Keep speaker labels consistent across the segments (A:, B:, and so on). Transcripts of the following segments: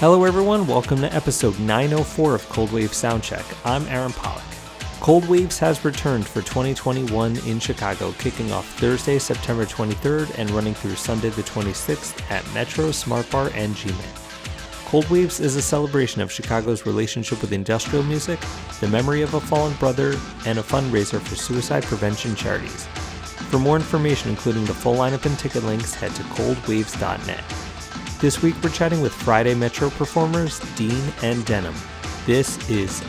A: Hello, everyone. Welcome to episode 904 of Cold Waves Soundcheck. I'm Aaron Pollock. Cold Waves has returned for 2021 in Chicago, kicking off Thursday, September 23rd and running through Sunday the 26th at Metro, Smart Bar, and G-Man. Cold Waves is a celebration of Chicago's relationship with industrial music, the memory of a fallen brother, and a fundraiser for suicide prevention charities. For more information, including the full lineup and ticket links, head to coldwaves.net. This week, we're chatting with Friday Metro performers Dean and Denholm. This is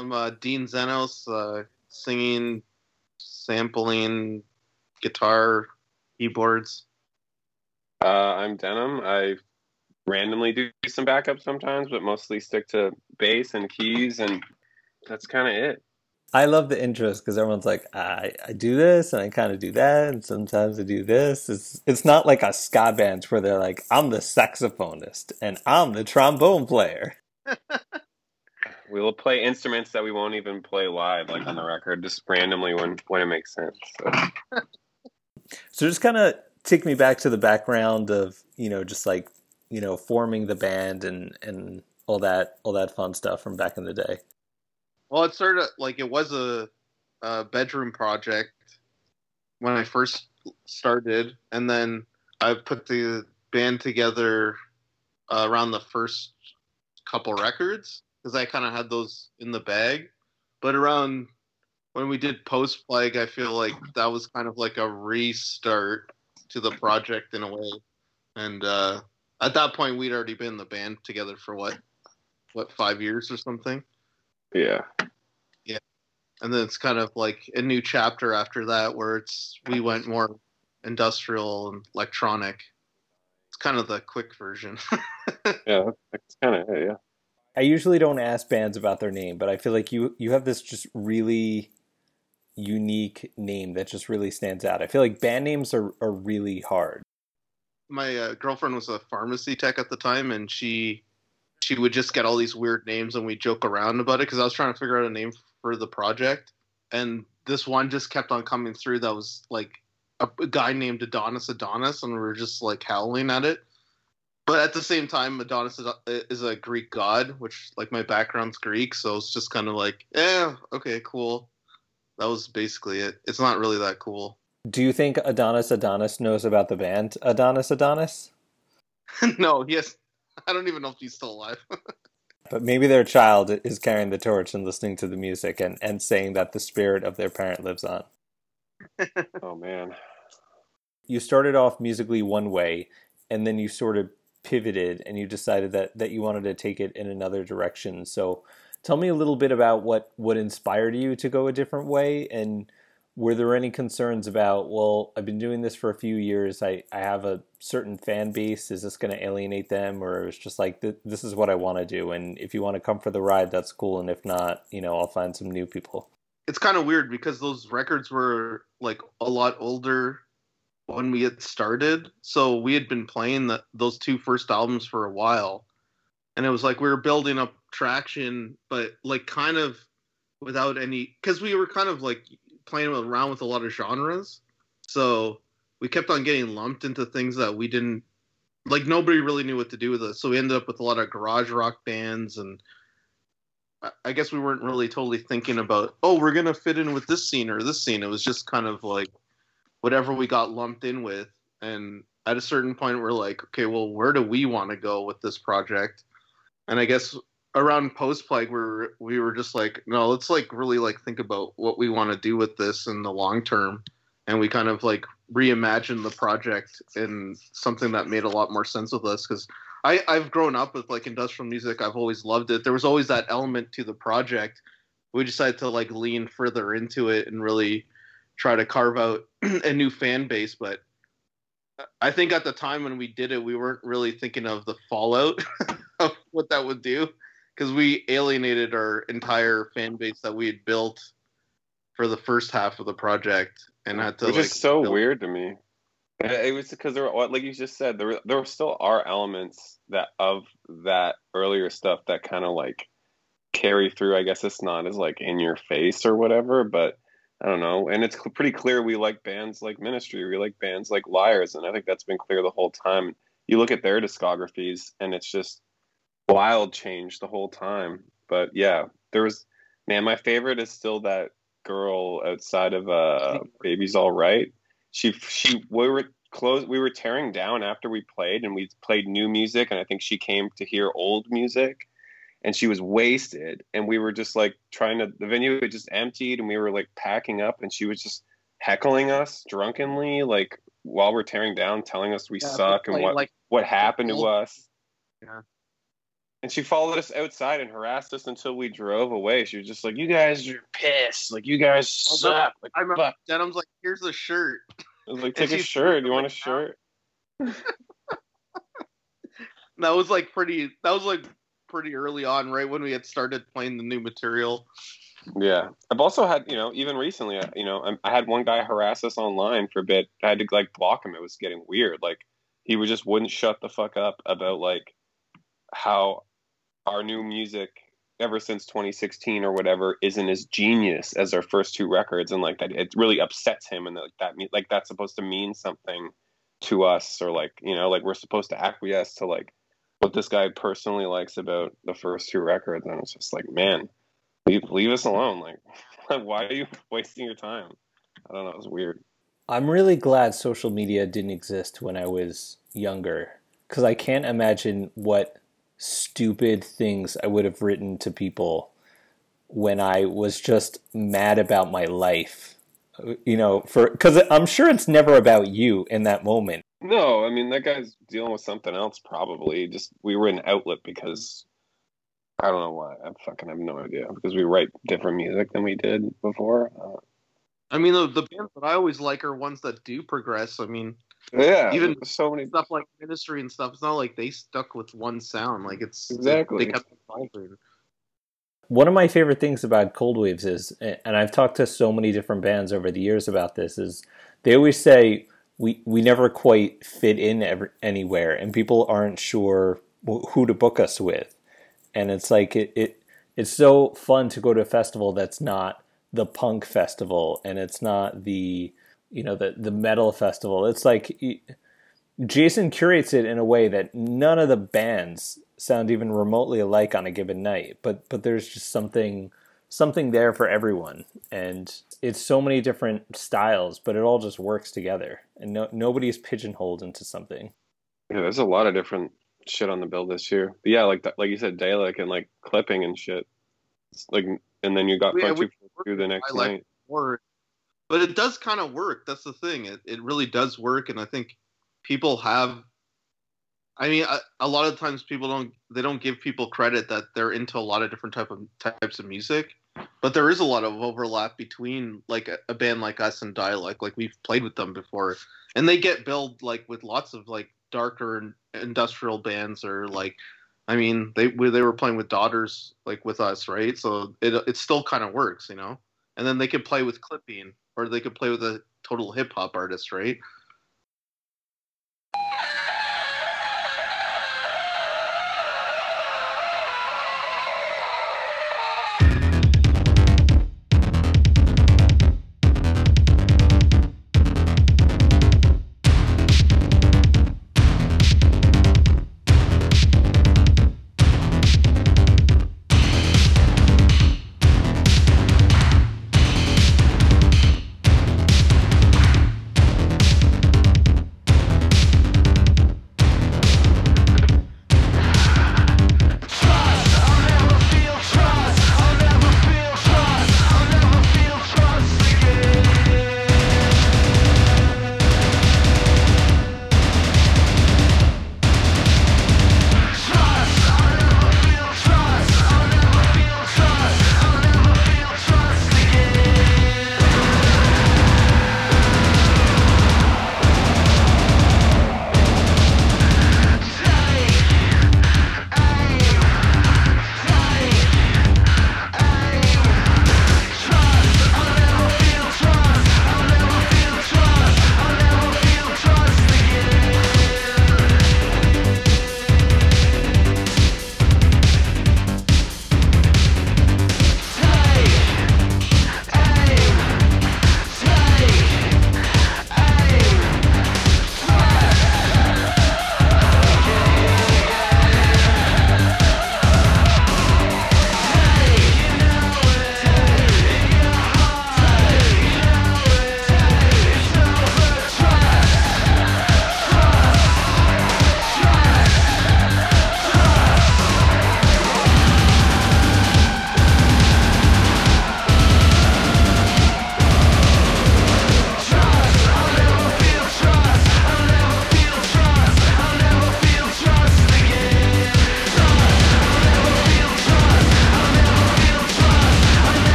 A: Odonis Odonis.
B: Dean Tzenos uh, singing, sampling guitar, keyboards.
C: Uh, I'm Denholm. I randomly do some backup sometimes, but mostly stick to bass and keys, and that's kind of it.
D: I love the interest because everyone's like, I, I do this and I kind of do that, and sometimes I do this. It's it's not like a ska band where they're like, I'm the saxophonist and I'm the trombone player.
C: we will play instruments that we won't even play live, like on the record, just randomly when when it makes sense. So,
D: so just kind of take me back to the background of you know just like you know forming the band and and all that all that fun stuff from back in the day.
B: Well, it started like it was a, a bedroom project when I first started, and then I put the band together uh, around the first couple records because I kind of had those in the bag. But around when we did post plague, I feel like that was kind of like a restart to the project in a way. And uh, at that point, we'd already been the band together for what, what five years or something.
C: Yeah.
B: Yeah. And then it's kind of like a new chapter after that, where it's we went more industrial and electronic. It's kind of the quick version.
C: yeah, that's kind of yeah.
D: I usually don't ask bands about their name, but I feel like you you have this just really unique name that just really stands out. I feel like band names are, are really hard.
B: My uh, girlfriend was a pharmacy tech at the time, and she she would just get all these weird names, and we joke around about it because I was trying to figure out a name for the project, and this one just kept on coming through. That was like a, a guy named Adonis Adonis, and we were just like howling at it. But at the same time, Adonis is a Greek god, which like my background's Greek, so it's just kind of like, yeah, okay, cool that was basically it. It's not really that cool.
D: Do you think Adonis Adonis knows about the band Odonis Odonis?
B: no, yes. I don't even know if he's still alive.
D: but maybe their child is carrying the torch and listening to the music and, and saying that the spirit of their parent lives on.
C: oh man.
D: You started off musically one way and then you sort of pivoted and you decided that, that you wanted to take it in another direction. So Tell me a little bit about what what inspired you to go a different way, and were there any concerns about? Well, I've been doing this for a few years. I I have a certain fan base. Is this going to alienate them, or it's just like this is what I want to do? And if you want to come for the ride, that's cool. And if not, you know, I'll find some new people.
B: It's kind of weird because those records were like a lot older when we had started. So we had been playing the, those two first albums for a while. And it was like we were building up traction, but like kind of without any because we were kind of like playing around with a lot of genres, so we kept on getting lumped into things that we didn't like. Nobody really knew what to do with us. so we ended up with a lot of garage rock bands and. I guess we weren't really totally thinking about, oh, we're gonna fit in with this scene or this scene. It was just kind of like whatever we got lumped in with. And at a certain point, we're like, okay, well, where do we want to go with this project? And I guess around post plague we were we were just like no let's like really like think about what we want to do with this in the long term and we kind of like reimagined the project in something that made a lot more sense with us because I, I've grown up with like industrial music. I've always loved it. There was always that element to the project. We decided to like lean further into it and really try to carve out a new fan base. But I think at the time when we did it, we weren't really thinking of the fallout of what that would do because we alienated our entire fan base that we had built for the first half of the project and had to
C: which
B: like,
C: is so
B: build...
C: weird to me it was because there were like you just said there were, there still are elements that of that earlier stuff that kind of like carry through i guess it's not as like in your face or whatever but i don't know and it's pretty clear we like bands like ministry we like bands like liars and i think that's been clear the whole time you look at their discographies and it's just wild change the whole time. But yeah, there was man, my favorite is still that girl outside of uh Baby's All Right. She she we were close we were tearing down after we played and we played new music and I think she came to hear old music and she was wasted and we were just like trying to the venue had just emptied and we were like packing up and she was just heckling us drunkenly like while we're tearing down telling us we yeah, suck and what like, what happened to us.
B: Yeah.
C: And she followed us outside and harassed us until we drove away. She was just like, "You guys are pissed. Like you guys suck." Like,
B: I remember Denholm's like, "Here's the shirt."
C: I was like, "Take a shirt. You want a shirt?"
B: that was like pretty. That was like pretty early on, right when we had started playing the new material.
C: Yeah, I've also had you know even recently uh, you know I had one guy harass us online for a bit. I had to like block him. It was getting weird. Like he was just wouldn't shut the fuck up about like how our new music ever since 2016 or whatever isn't as genius as our first two records and like that it really upsets him and like that like that's supposed to mean something to us or like you know like we're supposed to acquiesce to like what this guy personally likes about the first two records and it's just like man leave leave us alone like why are you wasting your time i don't know it's weird
D: i'm really glad social media didn't exist when i was younger because i can't imagine what stupid things I would have written to people when I was just mad about my life. You know, for because I'm sure it's never about you in that moment.
C: No, I mean that guy's dealing with something else. Probably just we were an outlet because I don't know why. I fucking have no idea because we write different music than we did before. Uh,
B: I mean, the, the bands that I always like are ones that do progress. I mean,
C: yeah,
B: even
C: so many
B: stuff like Ministry and stuff. It's not like they stuck with one sound. Like it's
C: exactly
B: they kept vibrating.
D: One of my favorite things about Cold Waves is, and I've talked to so many different bands over the years about this, is they always say we we never quite fit in ever, anywhere, and people aren't sure who to book us with, and it's like it, it it's so fun to go to a festival that's not the punk festival and it's not the you know the the metal festival. It's like Jason curates it in a way that none of the bands sound even remotely alike on a given night. But but there's just something something there for everyone, and it's so many different styles, but it all just works together, and no, nobody's pigeonholed into something.
C: Yeah, there's a lot of different shit on the bill this year. But yeah, like like you said, Dalek and like clipping and shit. It's like and then you got oh, yeah, Front Two the next
B: like
C: night.
B: More but it does kind of work. That's the thing. It it really does work, and I think people have. I mean, a, a lot of times people don't they don't give people credit that they're into a lot of different type of types of music, but there is a lot of overlap between like a, a band like us and Dalek. Like we've played with them before, and they get billed like with lots of like darker industrial bands or like I mean, they they were playing with daughters like with us, right? So it it still kind of works, you know. And then they could play with clipping, or they could play with a total hip hop artist, right?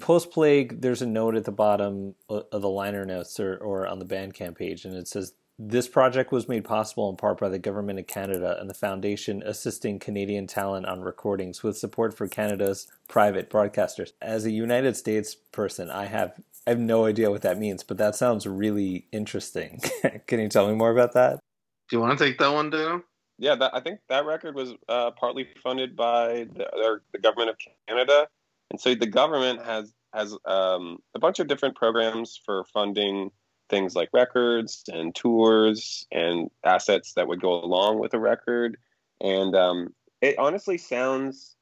D: Post Plague, there's a note at the bottom of the liner notes or, or on the Bandcamp page, and it says this project was made possible in part by the Government of Canada and the Foundation assisting Canadian talent on recordings with support for Canada's private broadcasters. As a United States person, I have I have no idea what that means, but that sounds really interesting. Can you tell me more about that?
B: Do you want to take that one, Dan?
C: Yeah, that, I think that record was uh, partly funded by the, the, government of Canada, and so the government has has um, a bunch of different programs for funding things like records and tours and assets that would go along with a record. And um, it honestly sounds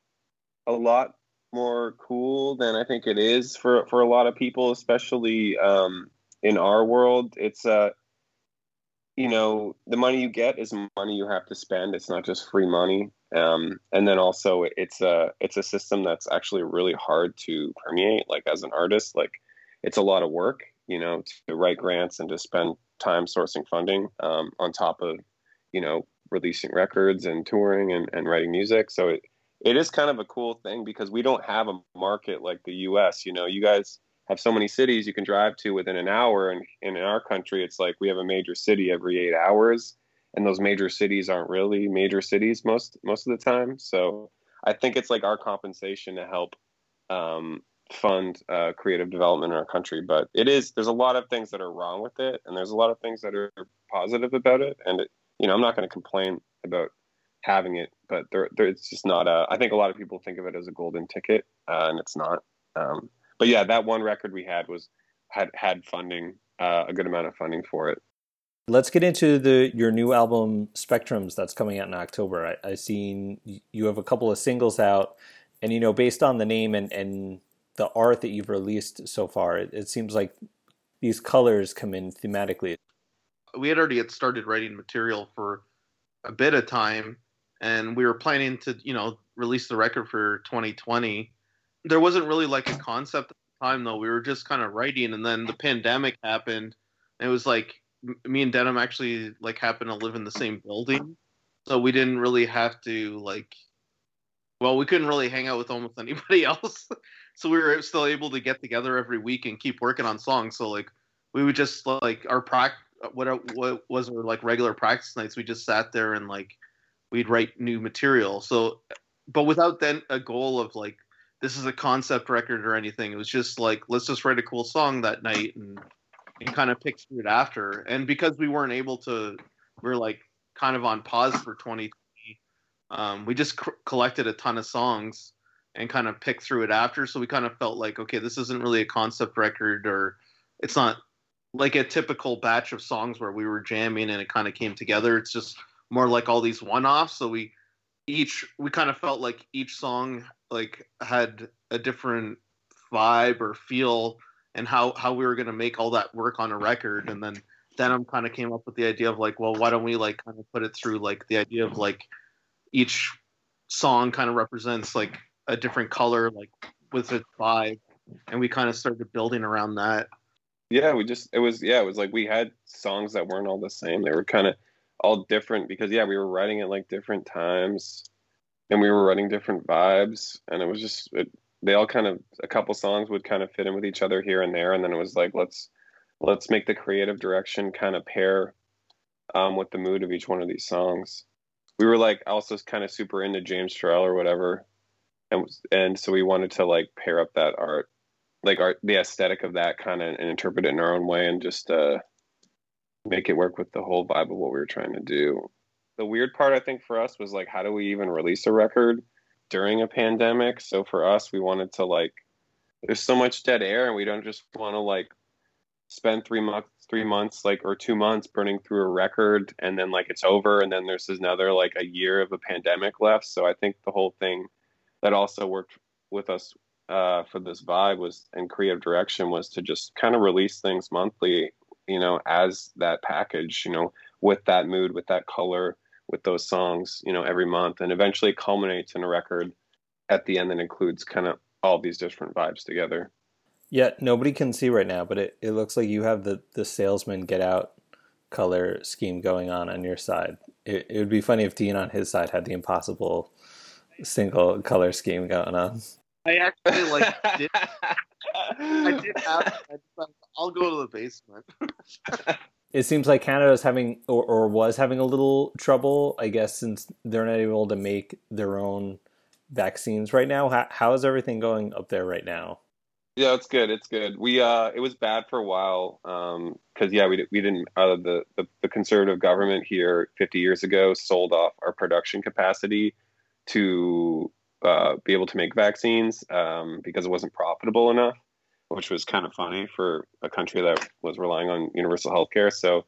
C: a lot more cool than I think it is for, for a lot of people, especially um, in our world. It's uh, you know, the money you get is money you have to spend. It's not just free money. Um, and then also it's a it's a system that's actually really hard to permeate. Like as an artist, like it's a lot of work you know, to write grants and to spend time sourcing funding um, on top of, you know, releasing records and touring and, and writing music. So it, it is kind of a cool thing because we don't have a market like the US. You know, you guys have so many cities you can drive to within an hour. And, and in our country, it's like we have a major city every eight hours. And those major cities aren't really major cities most most of the time. So I think it's like our compensation to help um, fund uh, creative development in our country. But it is there's a lot of things that are wrong with it, and there's a lot of things that are positive about it. And it, you know, I'm not going to complain about having it, but there, there, it's just not a. I think a lot of people think of it as a golden ticket, uh, and it's not. Um, but yeah, that one record we had was had had funding, uh, a good amount of funding for it.
D: Let's get into the your new album Spectrums that's coming out in October. I, I seen you have a couple of singles out, and you know based on the name and and the art that you've released so far, it, it seems like these colors come in thematically.
B: We had already had started writing material for a bit of time, and we were planning to, you know, release the record for 2020. There wasn't really like a concept at the time, though. We were just kind of writing, and then the pandemic happened. And it was like me and Denholm actually like happened to live in the same building, so we didn't really have to like. Well, we couldn't really hang out with almost anybody else so we were still able to get together every week and keep working on songs. So like we would just like our practice, what uh, what was our like regular practice nights. We just sat there and like we'd write new material. So, but without then a goal of like this is a concept record or anything. It was just like let's just write a cool song that night and and kind of pick through it after. And because we weren't able to, we are like kind of on pause for 2020. Um, we just collected a ton of songs and kind of pick through it after. So we kind of felt like, okay, this isn't really a concept record or it's not like a typical batch of songs where we were jamming and it kind of came together. It's just more like all these one-offs. So we each we kind of felt like each song like had a different vibe or feel and how how we were going to make all that work on a record and then Denholm kind of came up with the idea of like, well, why don't we like kind of put it through like the idea of like each song kind of represents like a different color, like with its vibe, and we kind of started building around that.
C: Yeah, we just it was yeah it was like we had songs that weren't all the same. They were kind of all different because yeah we were writing at like different times, and we were writing different vibes, and it was just it, they all kind of a couple songs would kind of fit in with each other here and there, and then it was like let's let's make the creative direction kind of pair um, with the mood of each one of these songs. We were like also kind of super into James Turrell or whatever, and and so we wanted to like pair up that art like art the aesthetic of that kind of and interpret it in our own way and just uh make it work with the whole vibe of what we were trying to do. The weird part i think for us was like how do we even release a record during a pandemic. So for us we wanted to like there's so much dead air and we don't just want to like spend three months three months like or two months burning through a record and then like it's over and then there's another like a year of a pandemic left. So i think the whole thing that also worked with us uh, for this vibe was and creative direction was to just kind of release things monthly, you know, as that package, you know, with that mood, with that color, with those songs, you know, every month, and eventually culminates in a record at the end that includes kind of all these different vibes together.
D: Yeah, nobody can see right now, but it, it looks like you have the, the salesman get out color scheme going on on your side. It, it would be funny if Dean on his side had the impossible single color scheme going on.
B: I actually like did. I did have. I'll go to the basement.
D: it seems like Canada is having or, or was having a little trouble, I guess, since they're not able to make their own vaccines right now. How, how is everything going up there right now?
C: Yeah, it's good. It's good. We uh, it was bad for a while because um, yeah, we we didn't uh, the, the the conservative government here 50 years ago sold off our production capacity to uh, be able to make vaccines um, because it wasn't profitable enough, which was kind of funny for a country that was relying on universal health care. So,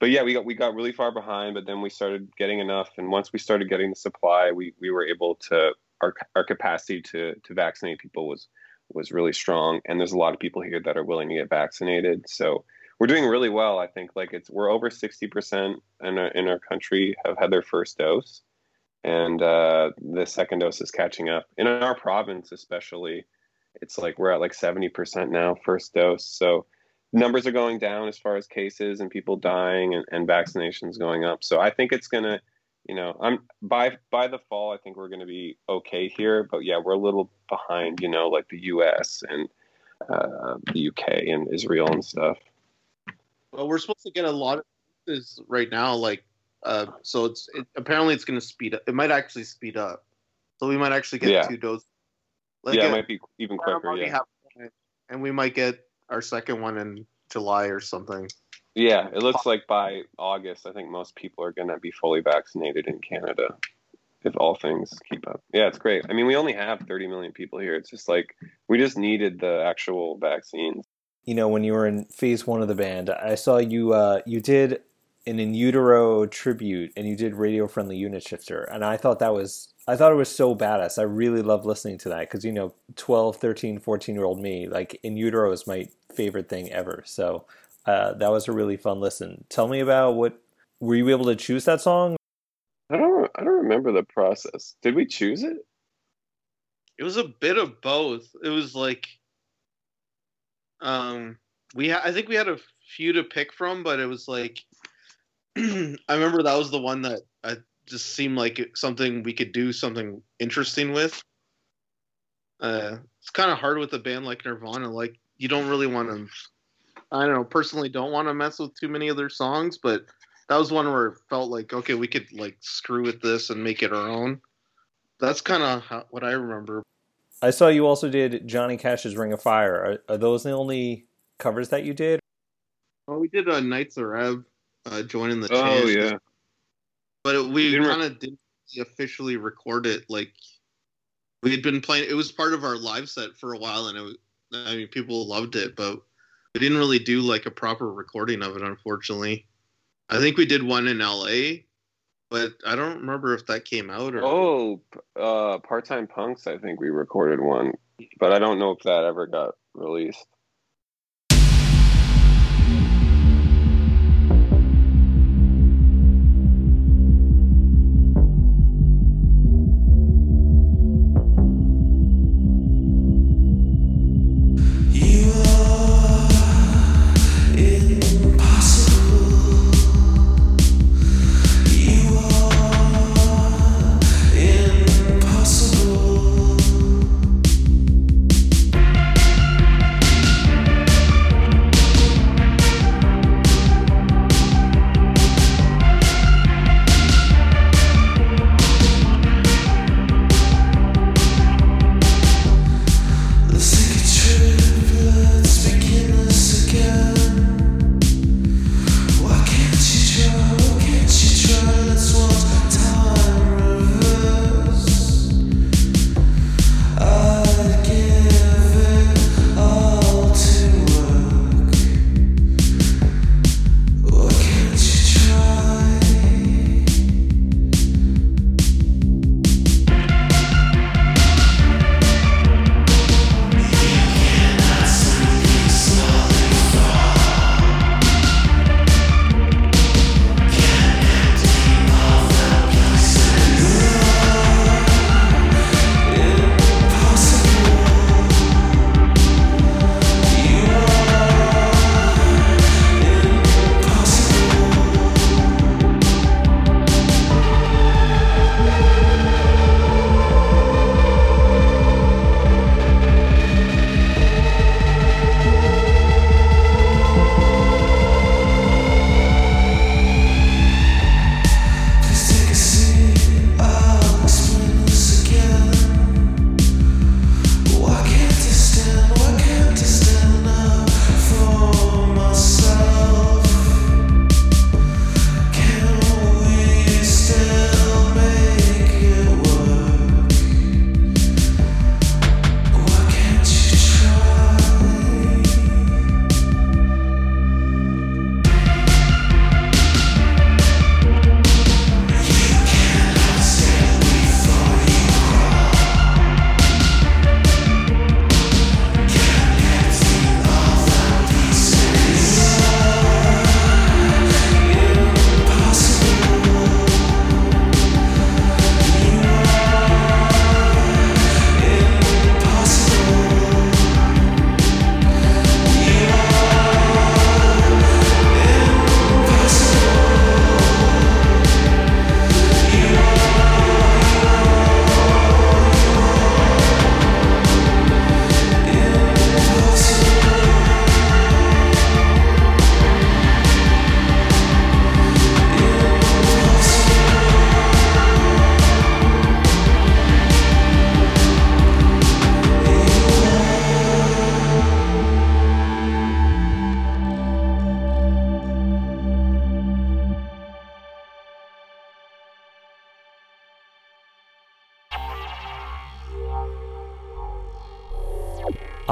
C: but yeah, we got we got really far behind, but then we started getting enough, and once we started getting the supply, we we were able to our our capacity to to vaccinate people was was really strong. And there's a lot of people here that are willing to get vaccinated. So we're doing really well i think. Like it's we're over 60% in our, in our country have had their first dose. And uh, the second dose is catching up. In our province especially it's like we're at like 70% now first dose so numbers are going down as far as cases and people dying and, and vaccinations going up so i think it's going to you know, I'm by by the fall. I think we're going to be okay here, but yeah, we're a little behind. You know, like the U.S. and uh, the U.K. and Israel and stuff.
B: Well, we're supposed to get a lot of this right now. Like, uh, so it's it, apparently it's going to speed up. It might actually speed up, so we might actually get yeah. two doses.
C: Like yeah, it might be even quicker. Yeah,
B: and we might get our second one in July or something.
C: Yeah, it looks like by August, I think most people are going to be fully vaccinated in Canada if all things keep up. Yeah, it's great. I mean, we only have 30 million people here. It's just like we just needed the actual vaccines.
D: You know, when you were in phase one of the band, I saw you. Uh, you did an in utero tribute, and you did radio friendly unit shifter, and I thought that was. I thought it was so badass. I really loved listening to that because you know, 12, 13, 14 year old me, like in utero is my favorite thing ever. So uh, that was a really fun listen. Tell me about what were you able to choose that song?
C: I don't I don't remember the process. Did we choose it?
B: It was a bit of both. It was like um we ha- I think we had a few to pick from, but it was like I remember that was the one that I just seemed like something we could do something interesting with. Uh, it's kind of hard with a band like Nirvana. Like you don't really want to I don't know. Personally, don't want to mess with too many of their songs, but that was one where it felt like okay, we could like screw with this and make it our own. That's kind of what I remember.
D: I saw you also did Johnny Cash's "Ring of Fire." Are, are those the only covers that you did?
B: Oh, we did uh, "Nights of Rev," uh, joining the.
C: Oh yeah.
B: But we kind of didn't officially record it. Like we had been playing. It was part of our live set for a while, and it was. I mean, people loved it, but we didn't really do like a proper recording of it, unfortunately. I think we did one in LA, but I don't remember if that came out or.
C: Oh, uh, Part Time Punks, I think we recorded one, but I don't know if that ever got released.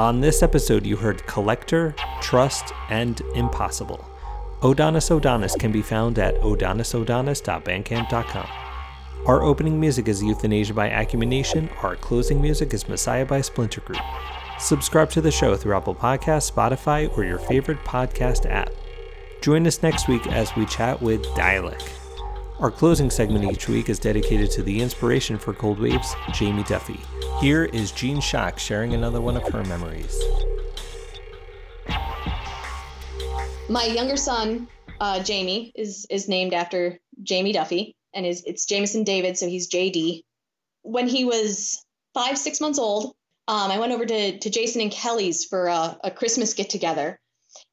D: On this episode, you heard Collector, Trust, and Impossible. Odonis Odonis can be found at odonisodonis.bandcamp.com. Our opening music is Euthanasia by Acumen Nation. Our closing music is Messiah by Splinter Group. Subscribe to the show through Apple Podcasts, Spotify, or your favorite podcast app. Join us next week as we chat with Dalek. Our closing segment each week is dedicated to the inspiration for Cold Waves, Jamie Duffy. Here is Jean Shock sharing another one of her memories.
E: My younger son, uh, Jamie, is is named after Jamie Duffy, and is it's Jameson David, so he's JD. When he was five, six months old, um, I went over to, to Jason and Kelly's for a, a Christmas get together.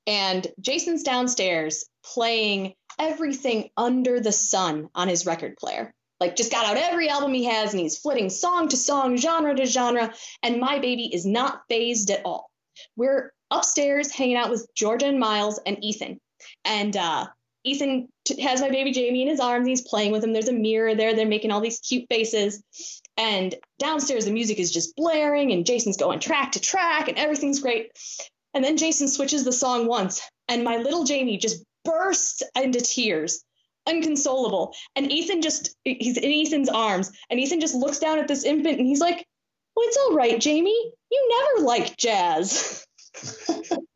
E: And Jason's downstairs playing everything under the sun on his record player. Like, just got out every album he has and he's flitting song to song, genre to genre. And my baby is not phased at all. We're upstairs hanging out with Georgia and Miles and Ethan. And uh, Ethan t- has my baby Jamie in his arms. He's playing with him. There's a mirror there. They're making all these cute faces. And downstairs, the music is just blaring, and Jason's going track to track, and everything's great. And then Jason switches the song once, and my little Jamie just bursts into tears, unconsolable. And Ethan just, he's in Ethan's arms, and Ethan just looks down at this infant, and he's like, Oh, it's all right, Jamie. You never liked jazz.